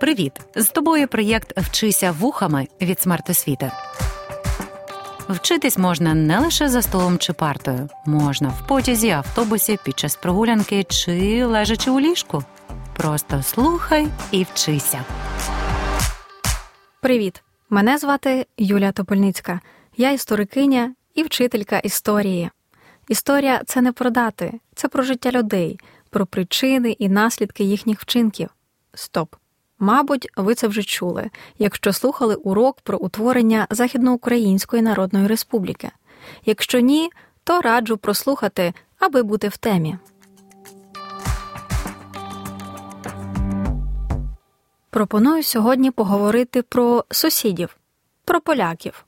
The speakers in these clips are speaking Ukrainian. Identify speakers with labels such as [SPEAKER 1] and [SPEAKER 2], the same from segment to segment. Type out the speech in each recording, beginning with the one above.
[SPEAKER 1] Привіт! З тобою проєкт Вчися вухами від смертосвіти. Вчитись можна не лише за столом чи партою, можна в потязі, автобусі, під час прогулянки чи лежачи у ліжку. Просто слухай і вчися.
[SPEAKER 2] Привіт! Мене звати Юлія Топольницька. Я історикиня і вчителька історії. Історія це не про дати, це про життя людей, про причини і наслідки їхніх вчинків. Стоп! Мабуть, ви це вже чули, якщо слухали урок про утворення Західноукраїнської Народної Республіки. Якщо ні, то раджу прослухати, аби бути в темі. Пропоную сьогодні поговорити про сусідів, про поляків.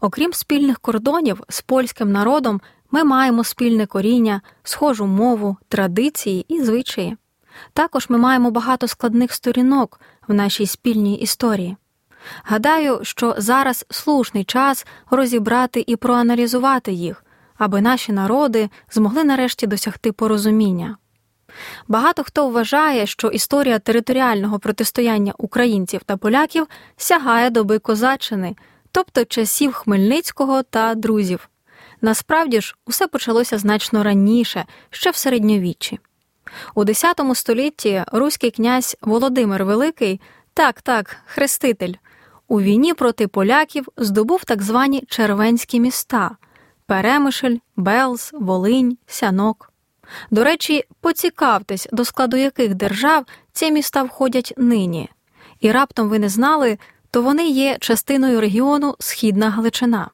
[SPEAKER 2] Окрім спільних кордонів з польським народом, ми маємо спільне коріння, схожу мову, традиції і звичаї. Також ми маємо багато складних сторінок в нашій спільній історії. Гадаю, що зараз слушний час розібрати і проаналізувати їх, аби наші народи змогли нарешті досягти порозуміння. Багато хто вважає, що історія територіального протистояння українців та поляків сягає доби козаччини, тобто часів Хмельницького та друзів. Насправді ж, усе почалося значно раніше, ще в середньовіччі. У X столітті руський князь Володимир Великий, так, так, хреститель, у війні проти поляків здобув так звані червенські міста Перемишль, Белз, Волинь, Сянок. До речі, поцікавтесь, до складу яких держав ці міста входять нині, і раптом ви не знали, то вони є частиною регіону Східна Галичина.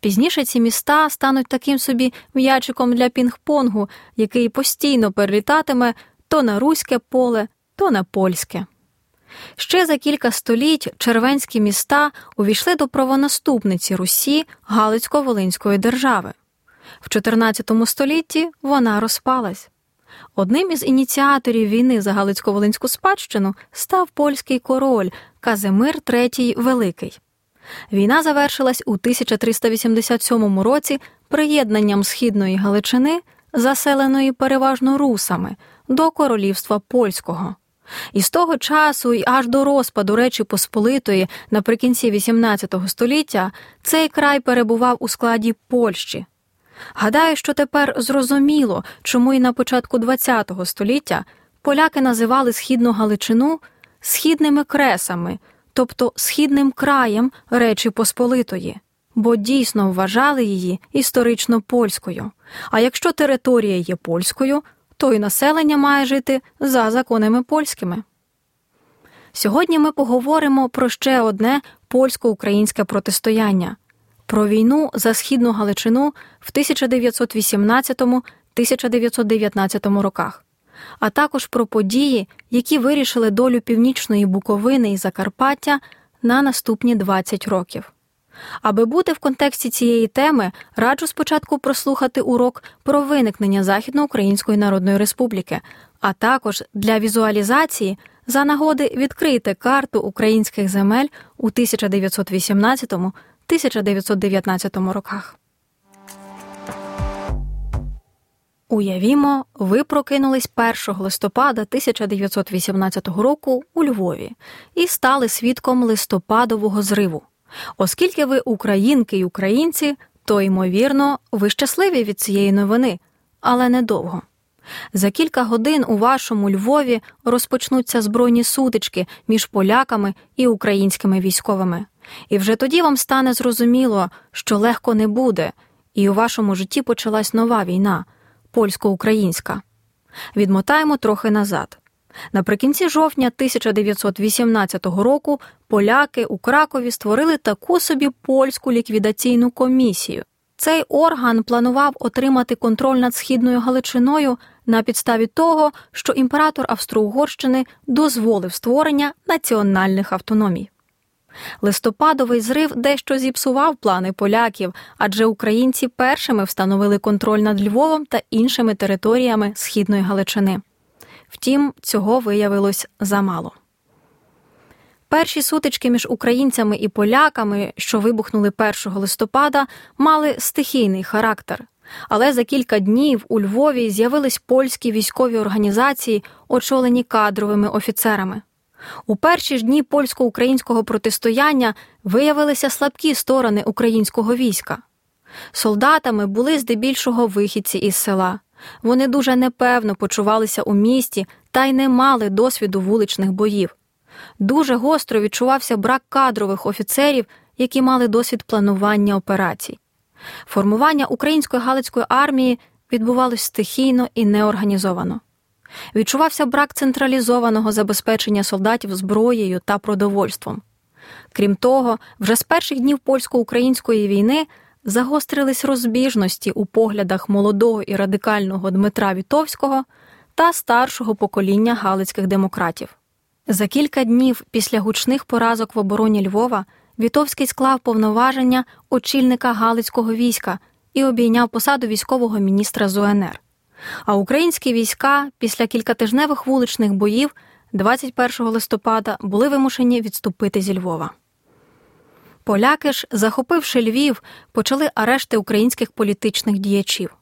[SPEAKER 2] Пізніше ці міста стануть таким собі м'ячиком для пінг-понгу, який постійно перелітатиме то на руське поле, то на польське. Ще за кілька століть червенські міста увійшли до правонаступниці Русі Галицько-Волинської держави. В XIV столітті вона розпалась. Одним із ініціаторів війни за Галицько-Волинську спадщину став польський король Казимир III Великий. Війна завершилась у 1387 році приєднанням східної Галичини, заселеної переважно русами, до королівства польського. І з того часу, і аж до розпаду Речі Посполитої наприкінці XVIII століття цей край перебував у складі Польщі. Гадаю, що тепер зрозуміло, чому і на початку ХХ століття поляки називали східну Галичину східними кресами тобто східним краєм Речі Посполитої, бо дійсно вважали її історично польською. А якщо територія є польською, то й населення має жити за законами польськими. Сьогодні ми поговоримо про ще одне польсько-українське протистояння про війну за східну Галичину в 1918-1919 роках а також про події, які вирішили долю північної Буковини і Закарпаття на наступні 20 років. Аби бути в контексті цієї теми, раджу спочатку прослухати урок про виникнення Західноукраїнської Народної Республіки, а також для візуалізації за нагоди відкрити карту українських земель у 1918-1919 роках. Уявімо, ви прокинулись 1 листопада 1918 року у Львові і стали свідком листопадового зриву. Оскільки ви українки й українці, то ймовірно, ви щасливі від цієї новини, але недовго. За кілька годин у вашому Львові розпочнуться збройні сутички між поляками і українськими військовими. І вже тоді вам стане зрозуміло, що легко не буде, і у вашому житті почалась нова війна польсько-українська. Відмотаємо трохи назад. Наприкінці жовтня 1918 року поляки у Кракові створили таку собі польську ліквідаційну комісію. Цей орган планував отримати контроль над східною Галичиною на підставі того, що імператор Австро-Угорщини дозволив створення національних автономій. Листопадовий зрив дещо зіпсував плани поляків, адже українці першими встановили контроль над Львовом та іншими територіями східної Галичини. Втім, цього виявилось замало. Перші сутички між українцями і поляками, що вибухнули 1 листопада, мали стихійний характер. Але за кілька днів у Львові з'явились польські військові організації, очолені кадровими офіцерами. У перші ж дні польсько-українського протистояння виявилися слабкі сторони українського війська. Солдатами були здебільшого вихідці із села. Вони дуже непевно почувалися у місті та й не мали досвіду вуличних боїв. Дуже гостро відчувався брак кадрових офіцерів, які мали досвід планування операцій. Формування української галицької армії відбувалось стихійно і неорганізовано. Відчувався брак централізованого забезпечення солдатів зброєю та продовольством. Крім того, вже з перших днів польсько-української війни загострились розбіжності у поглядах молодого і радикального Дмитра Вітовського та старшого покоління галицьких демократів. За кілька днів після гучних поразок в обороні Львова Вітовський склав повноваження очільника Галицького війська і обійняв посаду військового міністра з УНР. А українські війська після кількатижневих вуличних боїв 21 листопада були вимушені відступити зі Львова. Поляки ж, захопивши Львів, почали арешти українських політичних діячів.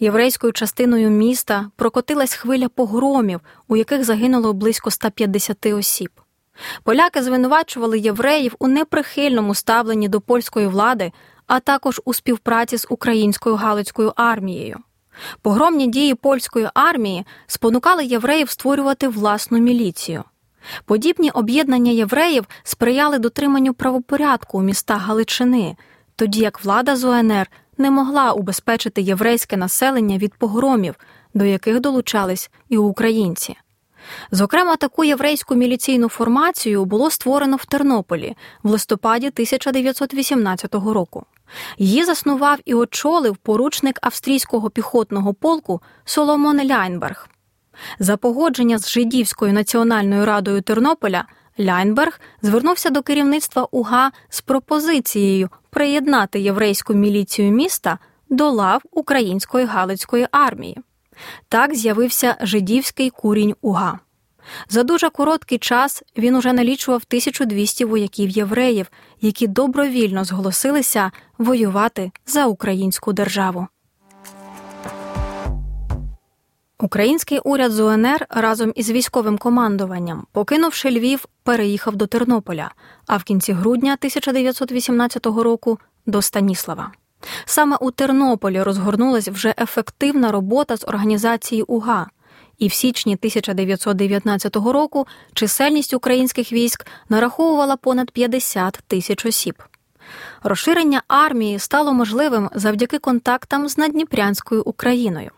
[SPEAKER 2] Єврейською частиною міста прокотилась хвиля погромів, у яких загинуло близько 150 осіб. Поляки звинувачували євреїв у неприхильному ставленні до польської влади, а також у співпраці з українською Галицькою армією. Погромні дії польської армії спонукали євреїв створювати власну міліцію. Подібні об'єднання євреїв сприяли дотриманню правопорядку у містах Галичини, тоді як влада з УНР не могла убезпечити єврейське населення від погромів, до яких долучались і українці. Зокрема, таку єврейську міліційну формацію було створено в Тернополі в листопаді 1918 року. Її заснував і очолив поручник австрійського піхотного полку Соломон Ляйнберг. За погодження з Жидівською національною радою Тернополя Ляйнберг звернувся до керівництва УГА з пропозицією приєднати єврейську міліцію міста до лав української Галицької армії. Так з'явився жидівський курінь УГА. За дуже короткий час він уже налічував 1200 вояків євреїв, які добровільно зголосилися воювати за українську державу. Український уряд з УНР разом із військовим командуванням, покинувши Львів, переїхав до Тернополя, а в кінці грудня 1918 року до Станіслава. Саме у Тернополі розгорнулась вже ефективна робота з організації УГА, і в січні 1919 року чисельність українських військ нараховувала понад 50 тисяч осіб. Розширення армії стало можливим завдяки контактам з Надніпрянською Україною.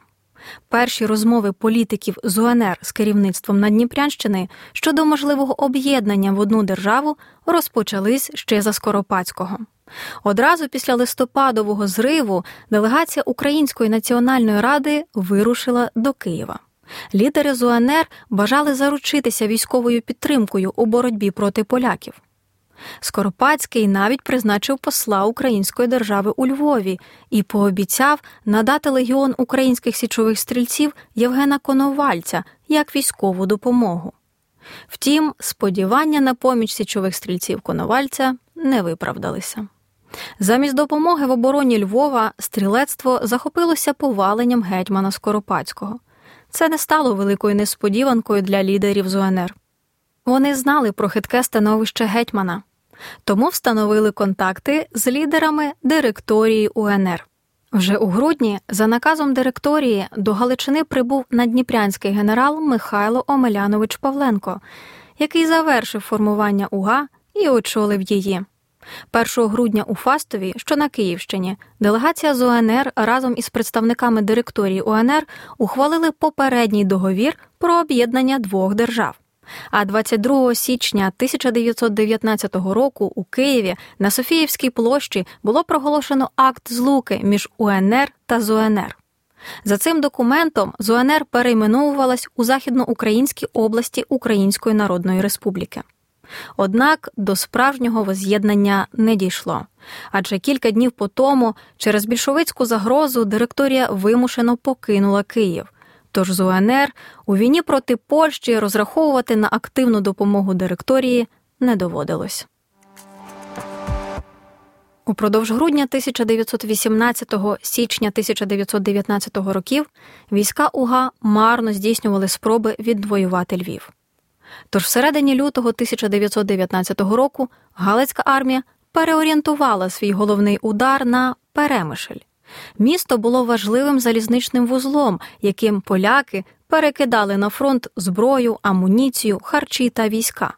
[SPEAKER 2] Перші розмови політиків з УНР з керівництвом Надніпрянщини щодо можливого об'єднання в одну державу розпочались ще за Скоропадського. Одразу після листопадового зриву делегація Української національної ради вирушила до Києва. Лідери з УНР бажали заручитися військовою підтримкою у боротьбі проти поляків. Скоропадський навіть призначив посла Української держави у Львові і пообіцяв надати легіон українських січових стрільців Євгена Коновальця як військову допомогу. Втім, сподівання на поміч січових стрільців Коновальця не виправдалися. Замість допомоги в обороні Львова стрілецтво захопилося поваленням гетьмана Скоропадського. Це не стало великою несподіванкою для лідерів з УНР. Вони знали про хитке становище гетьмана, тому встановили контакти з лідерами директорії УНР. Вже у грудні, за наказом директорії, до Галичини прибув надніпрянський генерал Михайло Омелянович Павленко, який завершив формування УГА і очолив її. 1 грудня у Фастові, що на Київщині, делегація з ОНР разом із представниками директорії ОНР ухвалили попередній договір про об'єднання двох держав. А 22 січня 1919 року у Києві на Софіївській площі було проголошено акт злуки між УНР та ЗОНР. За цим документом ЗОНР перейменовувалась у західноукраїнській області Української Народної Республіки. Однак до справжнього воз'єднання не дійшло. Адже кілька днів по тому через більшовицьку загрозу директорія вимушено покинула Київ. Тож з УНР у війні проти Польщі розраховувати на активну допомогу директорії не доводилось. Упродовж грудня 1918 січня 1919 років війська УГА марно здійснювали спроби відвоювати Львів. Тож всередині лютого 1919 року Галицька армія переорієнтувала свій головний удар на Перемишль. Місто було важливим залізничним вузлом, яким поляки перекидали на фронт зброю, амуніцію, харчі та війська.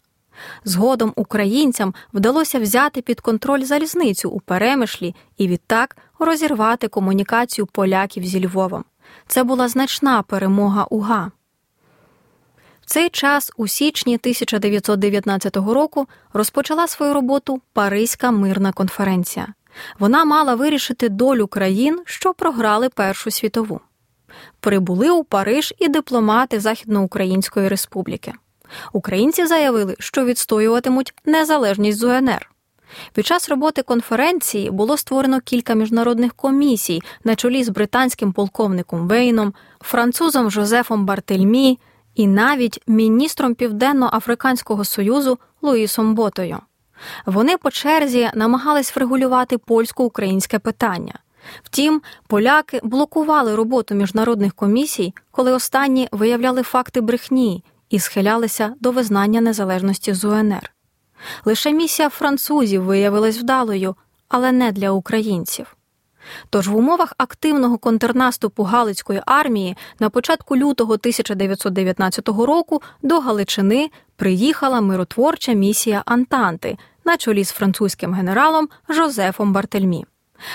[SPEAKER 2] Згодом українцям вдалося взяти під контроль залізницю у перемишлі і відтак розірвати комунікацію поляків зі Львовом. Це була значна перемога УГА. Цей час, у січні 1919 року, розпочала свою роботу Паризька мирна конференція. Вона мала вирішити долю країн, що програли Першу світову. Прибули у Париж і дипломати Західноукраїнської республіки. Українці заявили, що відстоюватимуть незалежність з УНР. Під час роботи конференції було створено кілька міжнародних комісій на чолі з британським полковником Вейном, французом Жозефом Бартельмі і навіть міністром Південно-Африканського Союзу Луїсом Ботою. Вони по черзі намагались врегулювати польсько-українське питання. Втім, поляки блокували роботу міжнародних комісій, коли останні виявляли факти брехні і схилялися до визнання незалежності з УНР. Лише місія французів виявилась вдалою, але не для українців. Тож в умовах активного контрнаступу Галицької армії на початку лютого 1919 року до Галичини приїхала миротворча місія Антанти на чолі з французьким генералом Жозефом Бартельмі.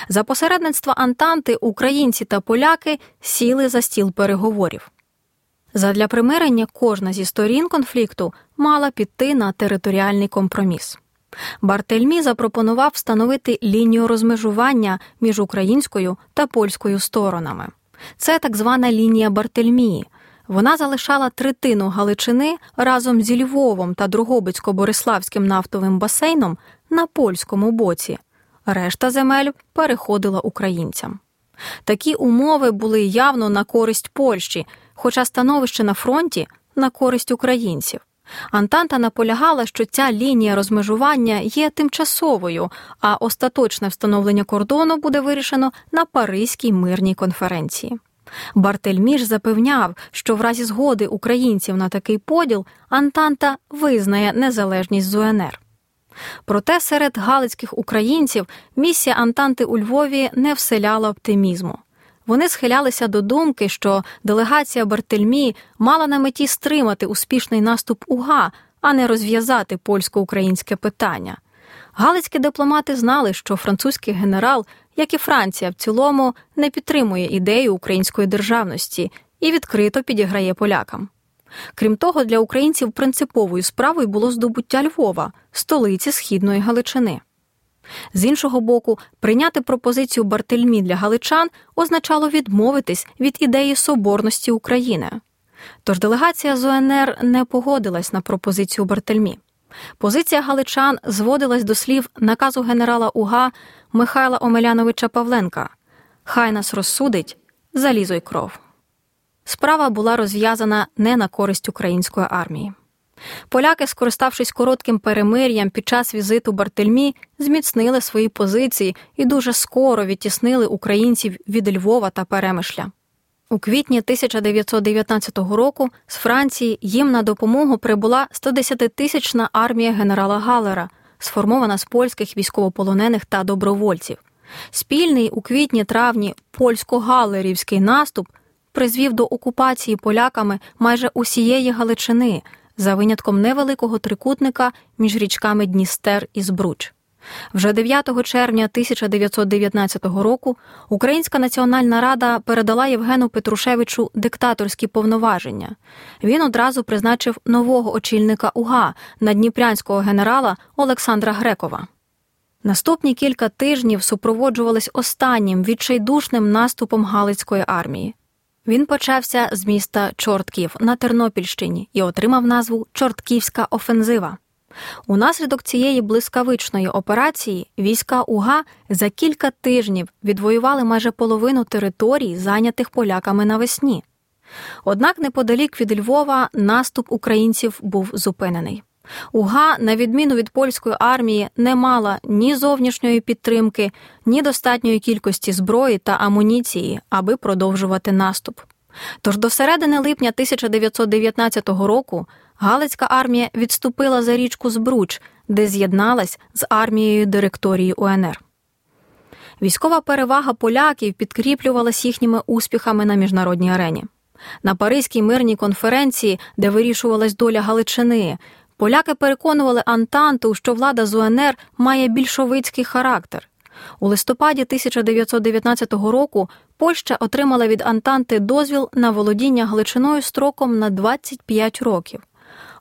[SPEAKER 2] За посередництва Антанти українці та поляки сіли за стіл переговорів. Задля примирення кожна зі сторін конфлікту мала піти на територіальний компроміс. Бартельмі запропонував встановити лінію розмежування між українською та польською сторонами. Це так звана лінія Бартельмії. Вона залишала третину Галичини разом зі Львовом та Другобицько-Бориславським нафтовим басейном на польському боці. Решта земель переходила українцям. Такі умови були явно на користь Польщі, хоча становище на фронті на користь українців. Антанта наполягала, що ця лінія розмежування є тимчасовою, а остаточне встановлення кордону буде вирішено на Паризькій мирній конференції. Бартельміш запевняв, що в разі згоди українців на такий поділ Антанта визнає незалежність з УНР. Проте серед галицьких українців місія Антанти у Львові не вселяла оптимізму. Вони схилялися до думки, що делегація Бартельмі мала на меті стримати успішний наступ УГА, а не розв'язати польсько-українське питання. Галицькі дипломати знали, що французький генерал, як і Франція в цілому, не підтримує ідею української державності і відкрито підіграє полякам. Крім того, для українців принциповою справою було здобуття Львова, столиці східної Галичини. З іншого боку, прийняти пропозицію Бартельмі для галичан означало відмовитись від ідеї соборності України. Тож делегація з ОНР не погодилась на пропозицію Бартельмі. Позиція галичан зводилась до слів наказу генерала УГА Михайла Омеляновича Павленка Хай нас розсудить залізо й кров. Справа була розв'язана не на користь української армії. Поляки, скориставшись коротким перемир'ям під час візиту Бартельмі, зміцнили свої позиції і дуже скоро відтіснили українців від Львова та Перемишля. У квітні 1919 року з Франції їм на допомогу прибула 110-тисячна армія генерала Галера, сформована з польських військовополонених та добровольців. Спільний у квітні-травні польсько-галерівський наступ призвів до окупації поляками майже усієї Галичини за винятком невеликого трикутника між річками Дністер і Збруч. Вже 9 червня 1919 року Українська національна рада передала Євгену Петрушевичу диктаторські повноваження. Він одразу призначив нового очільника УГА надніпрянського генерала Олександра Грекова. Наступні кілька тижнів супроводжувались останнім відчайдушним наступом Галицької армії. Він почався з міста Чортків на Тернопільщині і отримав назву Чортківська офензива. Унаслідок цієї блискавичної операції війська УГА за кілька тижнів відвоювали майже половину територій, зайнятих поляками навесні. Однак неподалік від Львова наступ українців був зупинений. Уга, на відміну від польської армії, не мала ні зовнішньої підтримки, ні достатньої кількості зброї та амуніції, аби продовжувати наступ. Тож до середини липня 1919 року Галицька армія відступила за річку Збруч, де з'єдналась з армією директорії УНР. Військова перевага поляків підкріплювалась їхніми успіхами на міжнародній арені. На Паризькій мирній конференції, де вирішувалась доля Галичини, поляки переконували Антанту, що влада з УНР має більшовицький характер. У листопаді 1919 року Польща отримала від Антанти дозвіл на володіння Галичиною строком на 25 років.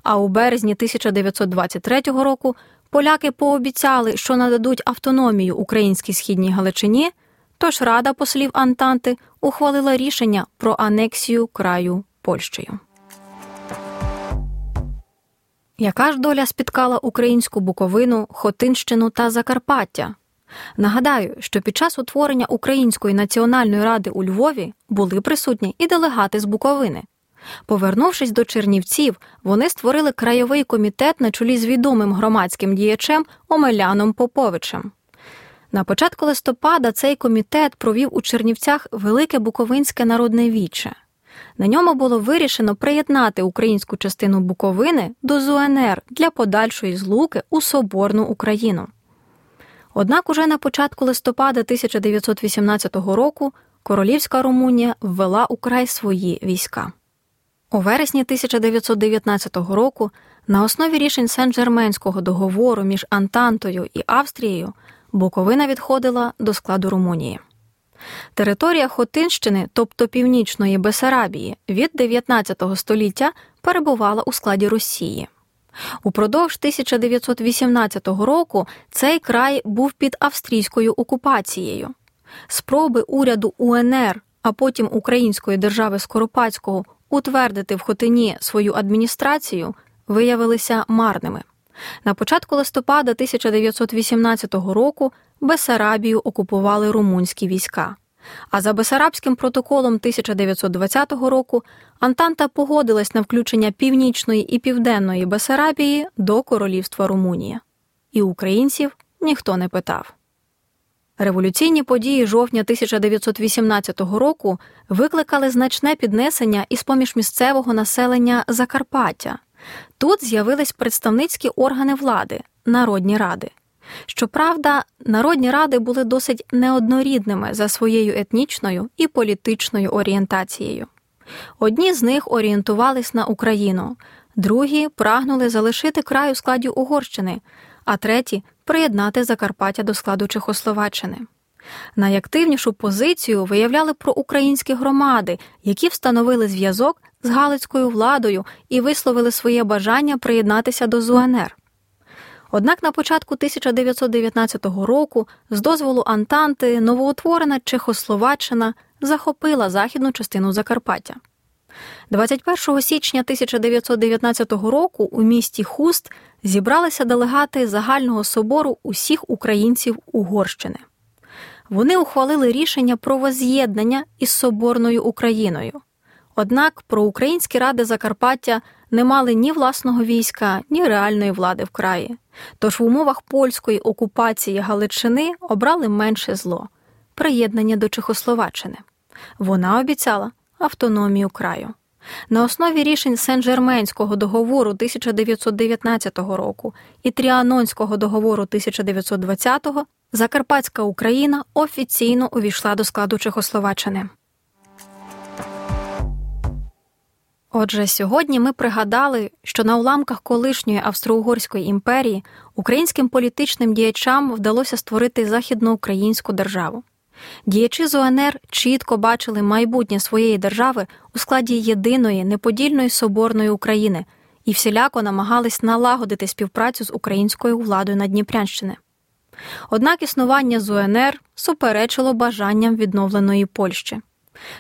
[SPEAKER 2] А у березні 1923 року поляки пообіцяли, що нададуть автономію українській східній Галичині. Тож Рада послів Антанти ухвалила рішення про анексію краю Польщею. Яка ж доля спіткала українську Буковину, Хотинщину та Закарпаття? Нагадаю, що під час утворення Української національної ради у Львові були присутні і делегати з Буковини. Повернувшись до Чернівців, вони створили краєвий комітет на чолі з відомим громадським діячем Омеляном Поповичем. На початку листопада цей комітет провів у Чернівцях Велике Буковинське народне віче. На ньому було вирішено приєднати українську частину Буковини до ЗУНР для подальшої злуки у Соборну Україну. Однак уже на початку листопада 1918 року королівська Румунія ввела у край свої війська. У вересні 1919 року на основі рішень Сен-Джерменського договору між Антантою і Австрією Буковина відходила до складу Румунії. Територія Хотинщини, тобто Північної Бесарабії, від 19 століття перебувала у складі Росії. Упродовж 1918 року цей край був під австрійською окупацією. Спроби уряду УНР, а потім Української держави Скоропадського утвердити в Хотині свою адміністрацію виявилися марними. На початку листопада 1918 року Бесарабію окупували румунські війська. А за Бесарабським протоколом 1920 року Антанта погодилась на включення північної і південної Бесарабії до королівства Румунія. І українців ніхто не питав. Революційні події жовтня 1918 року викликали значне піднесення із поміж місцевого населення Закарпаття. Тут з'явились представницькі органи влади, народні ради. Щоправда, народні ради були досить неоднорідними за своєю етнічною і політичною орієнтацією. Одні з них орієнтувались на Україну, другі прагнули залишити край у складі Угорщини, а треті приєднати Закарпаття до складу Чехословаччини. Найактивнішу позицію виявляли проукраїнські громади, які встановили зв'язок з Галицькою владою і висловили своє бажання приєднатися до ЗУНР. Однак на початку 1919 року з дозволу Антанти новоутворена Чехословаччина захопила західну частину Закарпаття. 21 січня 1919 року у місті Хуст зібралися делегати загального собору усіх українців Угорщини. Вони ухвалили рішення про воз'єднання із Соборною Україною. Однак проукраїнські ради Закарпаття не мали ні власного війська, ні реальної влади в краї. Тож в умовах польської окупації Галичини обрали менше зло приєднання до Чехословаччини. Вона обіцяла автономію краю. На основі рішень Сен-Жерменського договору 1919 року і Тріанонського договору 1920-го Закарпатська Україна офіційно увійшла до складу Чехословаччини. Отже, сьогодні ми пригадали, що на уламках колишньої Австро-Угорської імперії українським політичним діячам вдалося створити західноукраїнську державу. Діячі з ОНР чітко бачили майбутнє своєї держави у складі єдиної неподільної соборної України і всіляко намагались налагодити співпрацю з українською владою на Дніпрянщини. Однак існування з УНР суперечило бажанням відновленої Польщі.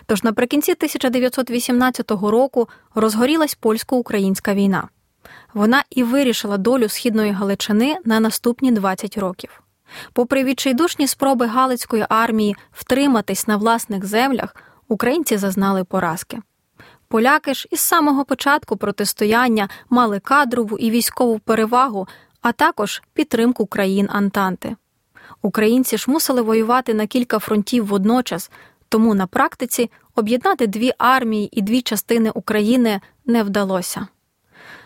[SPEAKER 2] Тож наприкінці 1918 року розгорілась польсько-українська війна. Вона і вирішила долю східної Галичини на наступні 20 років. Попри відчайдушні спроби Галицької армії втриматись на власних землях, українці зазнали поразки. Поляки ж із самого початку протистояння мали кадрову і військову перевагу, а також підтримку країн Антанти. Українці ж мусили воювати на кілька фронтів водночас, Тому на практиці об'єднати дві армії і дві частини України не вдалося.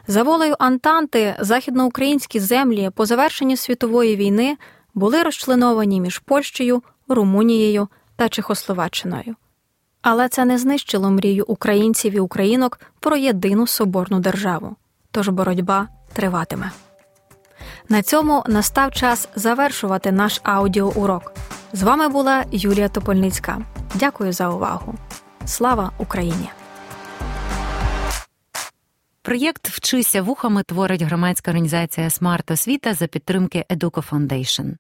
[SPEAKER 2] За волею Антанти західноукраїнські землі по завершенні світової війни були розчленовані між Польщею, Румунією та Чехословаччиною. Але це не знищило мрію українців і українок про єдину соборну державу. Тож боротьба триватиме. На цьому настав час завершувати наш аудіоурок. З вами була Юлія Топольницька. Дякую за увагу. Слава Україні!
[SPEAKER 1] Проєкт Вчися вухами творить громадська організація Смарт Освіта за підтримки Educo Foundation.